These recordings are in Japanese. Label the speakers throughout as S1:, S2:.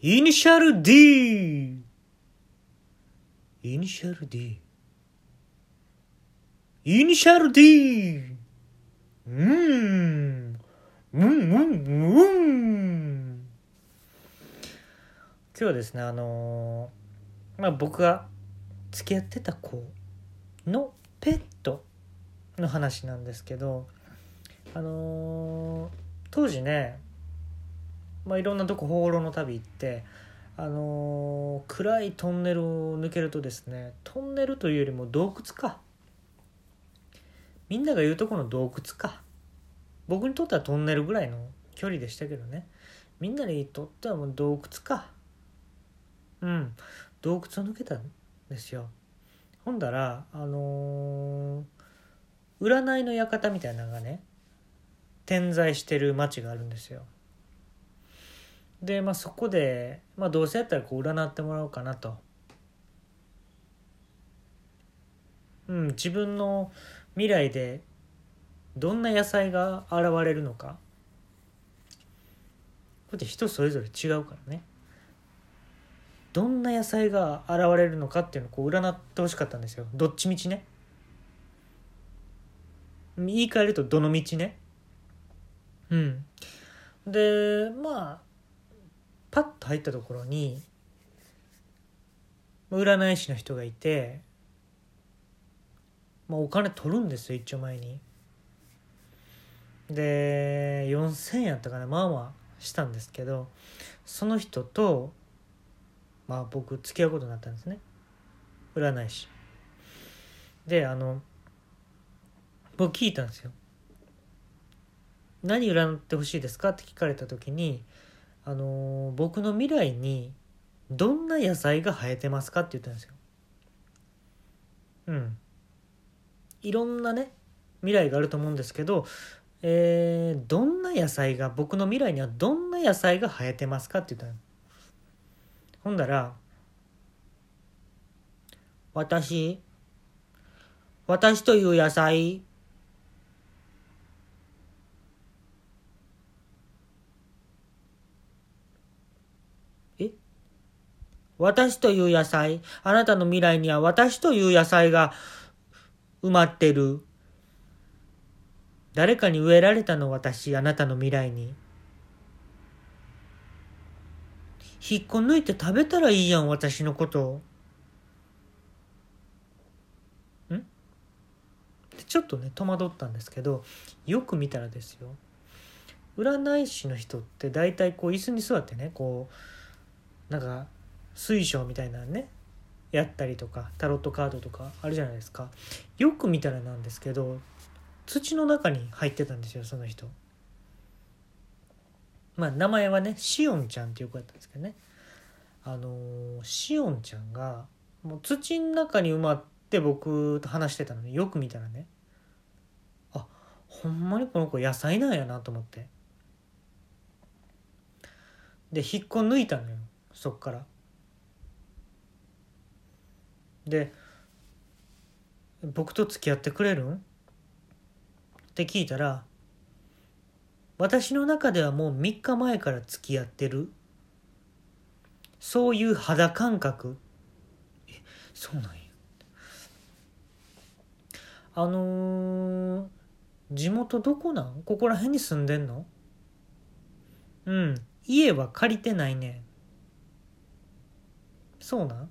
S1: イニシャル D. イニシャル D. イニシャル D. うーんうんうんうん今日はですねあのーまあ僕が付き合ってた子のペットの話なんですけどあのー当時ねまあいろんなとこ放浪の旅行ってあのー暗いトンネルを抜けるとですねトンネルというよりも洞窟か。みんなが言うとこの洞窟か。僕にとってはトンネルぐらいの距離でしたけどね。みんなにとってはもう洞窟か。うん。洞窟を抜けたんですよ。ほんだらあのー占いの館みたいなのがね点在してる町があるんですよ。でまあそこで、まあ、どうせやったらこう占ってもらおうかなと。うん自分の未来でどんな野菜が現れるのか。これって人それぞれ違うからね。どんな野菜が現れるのかっていうのをこう占ってほしかったんですよ。どっちみちね。言い換えるとどの道ね。うん。でまあ入ったところに占い師の人がいて、まあ、お金取るんですよ一丁前に。で4,000円やったかなまあまあしたんですけどその人とまあ僕付き合うことになったんですね。占い師。であの僕聞いたんですよ。何占ってほしいですか？って聞かれた時にあのー僕の未来にどんな野菜が生えてますかって言ったんですよ。うん。いろんなね未来があると思うんですけどえーどんな野菜が僕の未来にはどんな野菜が生えてますかって言ったの。ほんだら私私という野菜私という野菜あなたの未来には私という野菜が埋まってる。誰かに植えられたの私あなたの未来に。引っこ抜いて食べたらいいやん私のこと。ん？ちょっとね戸惑ったんですけどよく見たらですよ。占い師の人って大体こう椅子に座ってねこうなんか水晶みたいなねやったりとかタロットカードとかあるじゃないですか。よく見たらなんですけど土の中に入ってたんですよその人。まあ名前はねしおんちゃんっていう子やったんですけどね。あのしおんちゃんがもう土の中に埋まって僕と話してたのによく見たらね。あほんまにこの子野菜なんやなと思って。で引っこ抜いたのよそっから。で「僕と付き合ってくれるん?」って聞いたら「私の中ではもう3日前から付き合ってる」そういう肌感覚。えそうなんや。あのー地元どこなん？ここら辺に住んでんの？うん家は借りてないねそうなん？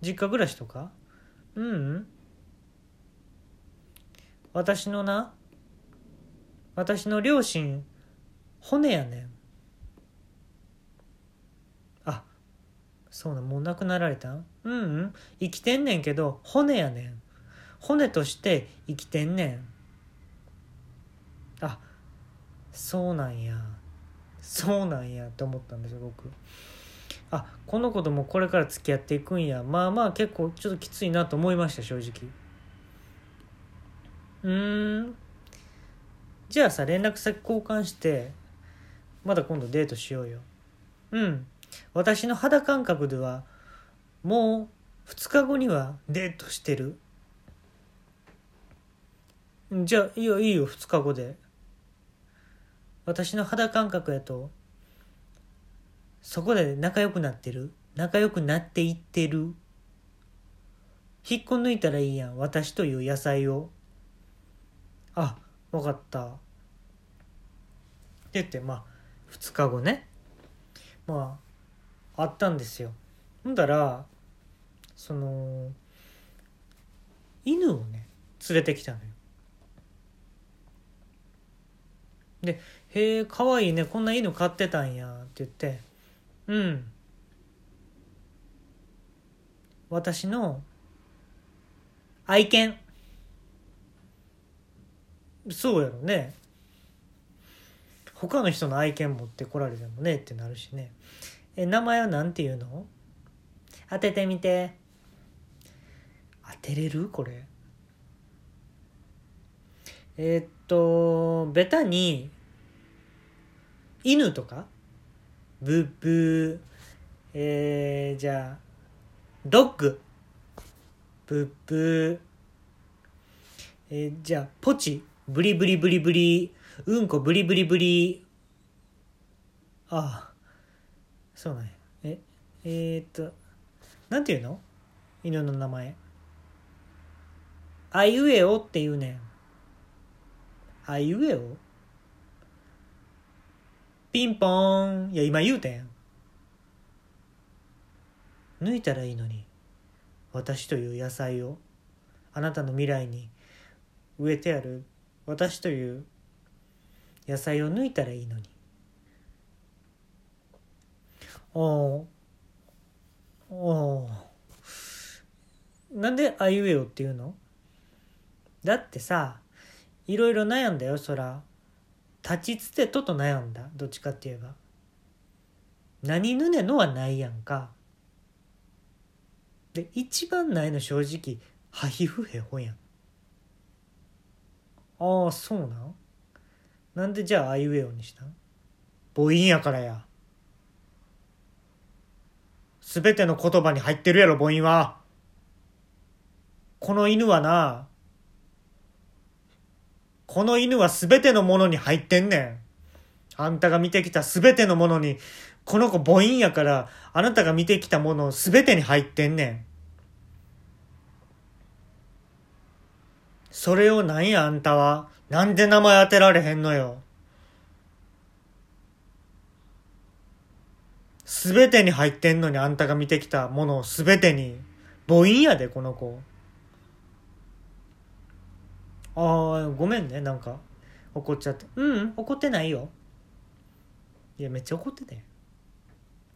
S1: 実家暮らしとか？ううん。私のな私の両親骨やねん。あそうなもう亡くなられたん？ううん。生きてんねんけど骨やねん。骨として生きてんねん。あそうなんや。そうなんやって思ったんですよ僕。あこの子ともこれから付き合っていくんや。まあまあ結構ちょっときついなと思いました正直。うん。じゃあさ連絡先交換してまだ今度デートしようよ。うん。私の肌感覚ではもう2日後にはデートしてる。じゃあいいよいいよ2日後で。私の肌感覚やとそこで仲良くなってる？仲良くなっていってる？引っこ抜いたらいいやん。私という野菜を。あ分かった。って言ってまあ2日後ね。まああったんですよ。ほんだらその犬をね連れてきたのよ。で「へえかわいいねこんな犬飼ってたんや」って言って「うん。私の愛犬。そうやろね。他の人の愛犬持ってこられてもねってなるしね。え名前は何て言うの？当ててみて。当てれる？これ。えー、っとベタに犬とか？ブッブーえー、じゃあドッグ。ブッブー。えー、じゃあポチ。ブリブリブリブリ。うんこブリブリブリ。ああ。そうなんや。ええー、っとなんていうの？犬の名前。あいうえおって言うねん。あいうえお？ピンポーン。いや今言うてん。抜いたらいいのに。私という野菜を。あなたの未来に。植えてある。私という野菜を抜いたらいいのに。おおなんであいうえおっていうの？だってさいろいろ悩んだよそら。立ちつてとと悩んだ。どっちかって言えば。何ぬねのはないやんか。で一番ないの正直ハヒフヘホやん。ああそうなん？なんでじゃああいうえおにしたん？母音やからや。すべての言葉に入ってるやろ母音は。この犬はな。この犬はすべてのものに入ってんねんあんたが見てきたすべてのものにこの子母音やからあなたが見てきたものすべてに入ってんねんそれをなんやあんたは？なんで名前当てられへんのよ？すべてに入ってんのにあんたが見てきたものすべてに。母音やで、この子。ああ、ごめんね、なんか。怒っちゃって。うん、怒ってないよ。いや、めっちゃ怒ってたよ。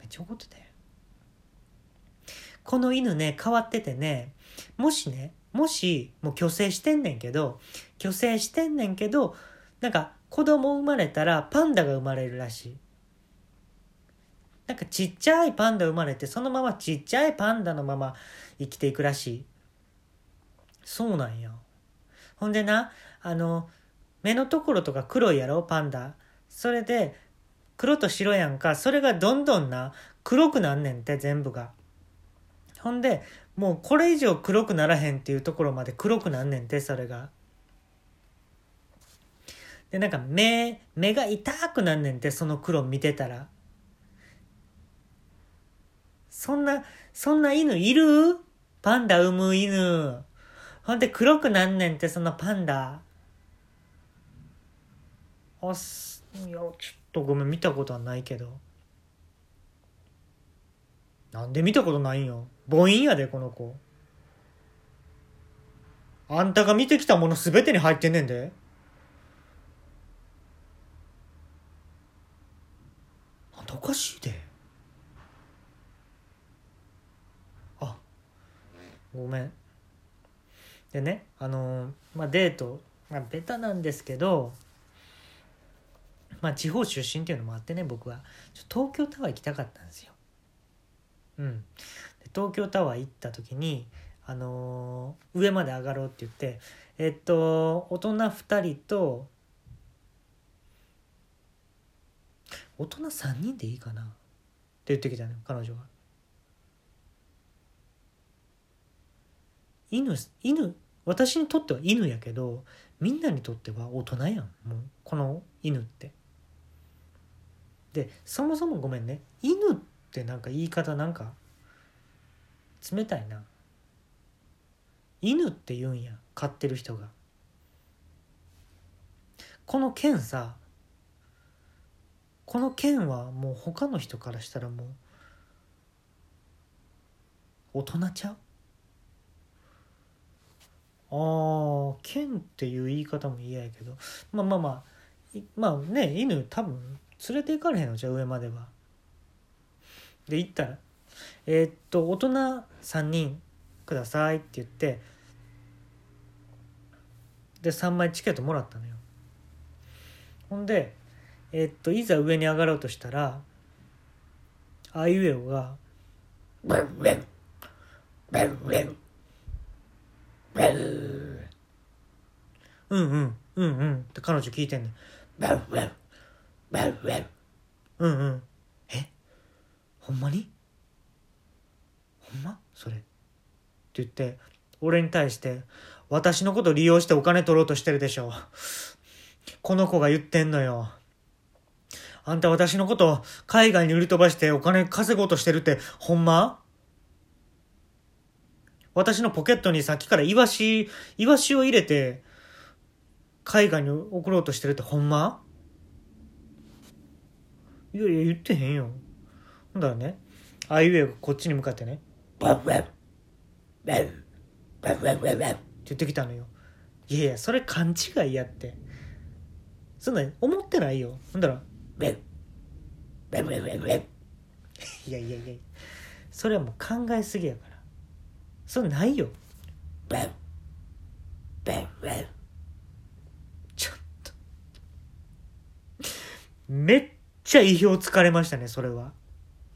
S1: めっちゃ怒ってたよ。この犬ね、変わっててね、もしね、もし、もう虚勢してんねんけど、虚勢してんねんけど、なんか子供生まれたらパンダが生まれるらしい。なんかちっちゃいパンダ生まれて、そのままちっちゃいパンダのまま生きていくらしい。そうなんや。ほんでな、あの、目のところとか黒いやろ、パンダ。それで、黒と白やんか、それがどんどんな、黒くなんねんって、全部が。ほんで、もうこれ以上黒くならへんっていうところまで黒くなんねんてそれが。でなんか目目が痛くなんねんてその黒見てたら。そんなそんな犬いる？パンダ産む犬。ほんで黒くなんねんってそのパンダ。あすいやちょっとごめん見たことはないけど。なんで見たことないんよ。母音やで、この子。あんたが見てきたものすべてに入ってんねんで。あんたおかしいで。あ、ごめん。でね、あのー、まあ、デート、まあ、ベタなんですけど、まあ、地方出身っていうのもあってね、僕は。東京タワー行きたかったんですよ。うん。東京タワー行った時に、あのー、上まで上がろうって言ってえっと大人2人と大人3人でいいかな？って言ってきたのよ彼女が。犬犬私にとっては犬やけどみんなにとっては大人やん。もうこの犬って。でそもそもごめんね。犬ってなんか言い方なんか冷たいな。犬って言うんや飼ってる人が。この剣さこの剣はもう他の人からしたらもう大人ちゃう？あー剣っていう言い方も嫌やけど。まあまあまあまあね犬多分連れて行かれへんのじゃ上までは。で行ったら「えーっと大人3人ください」って言ってで3枚チケットもらったのよ。ほんでえーっといざ上に上がろうとしたらあいうえおが「ブンブンブンブン。ブンうんうんうんうん」って彼女聞いてんねん「ブンブンブンブンうんうん。え？ほんまに？ほんま？それ」って言って俺に対して「私のこと利用してお金取ろうとしてるでしょ」この子が言ってんのよ。あんた私のこと海外に売り飛ばしてお金稼ごうとしてるってほんま？私のポケットにさっきからイワシ、イワシを入れて海外に送ろうとしてるってほんま？いやいや言ってへんよ。ほんだらね、あいうえがこっちに向かってね、バブバブバブバブバブバブって言ってきたのよ。いやいや、それ勘違いやって。そんな思ってないよ。ほんだら、ベン、ベンベンベンベン。いやいやいや、それはもう考えすぎやから。それないよ。ベン、ベンベン。ちょっと。めっちゃ意表つかれましたね、それは。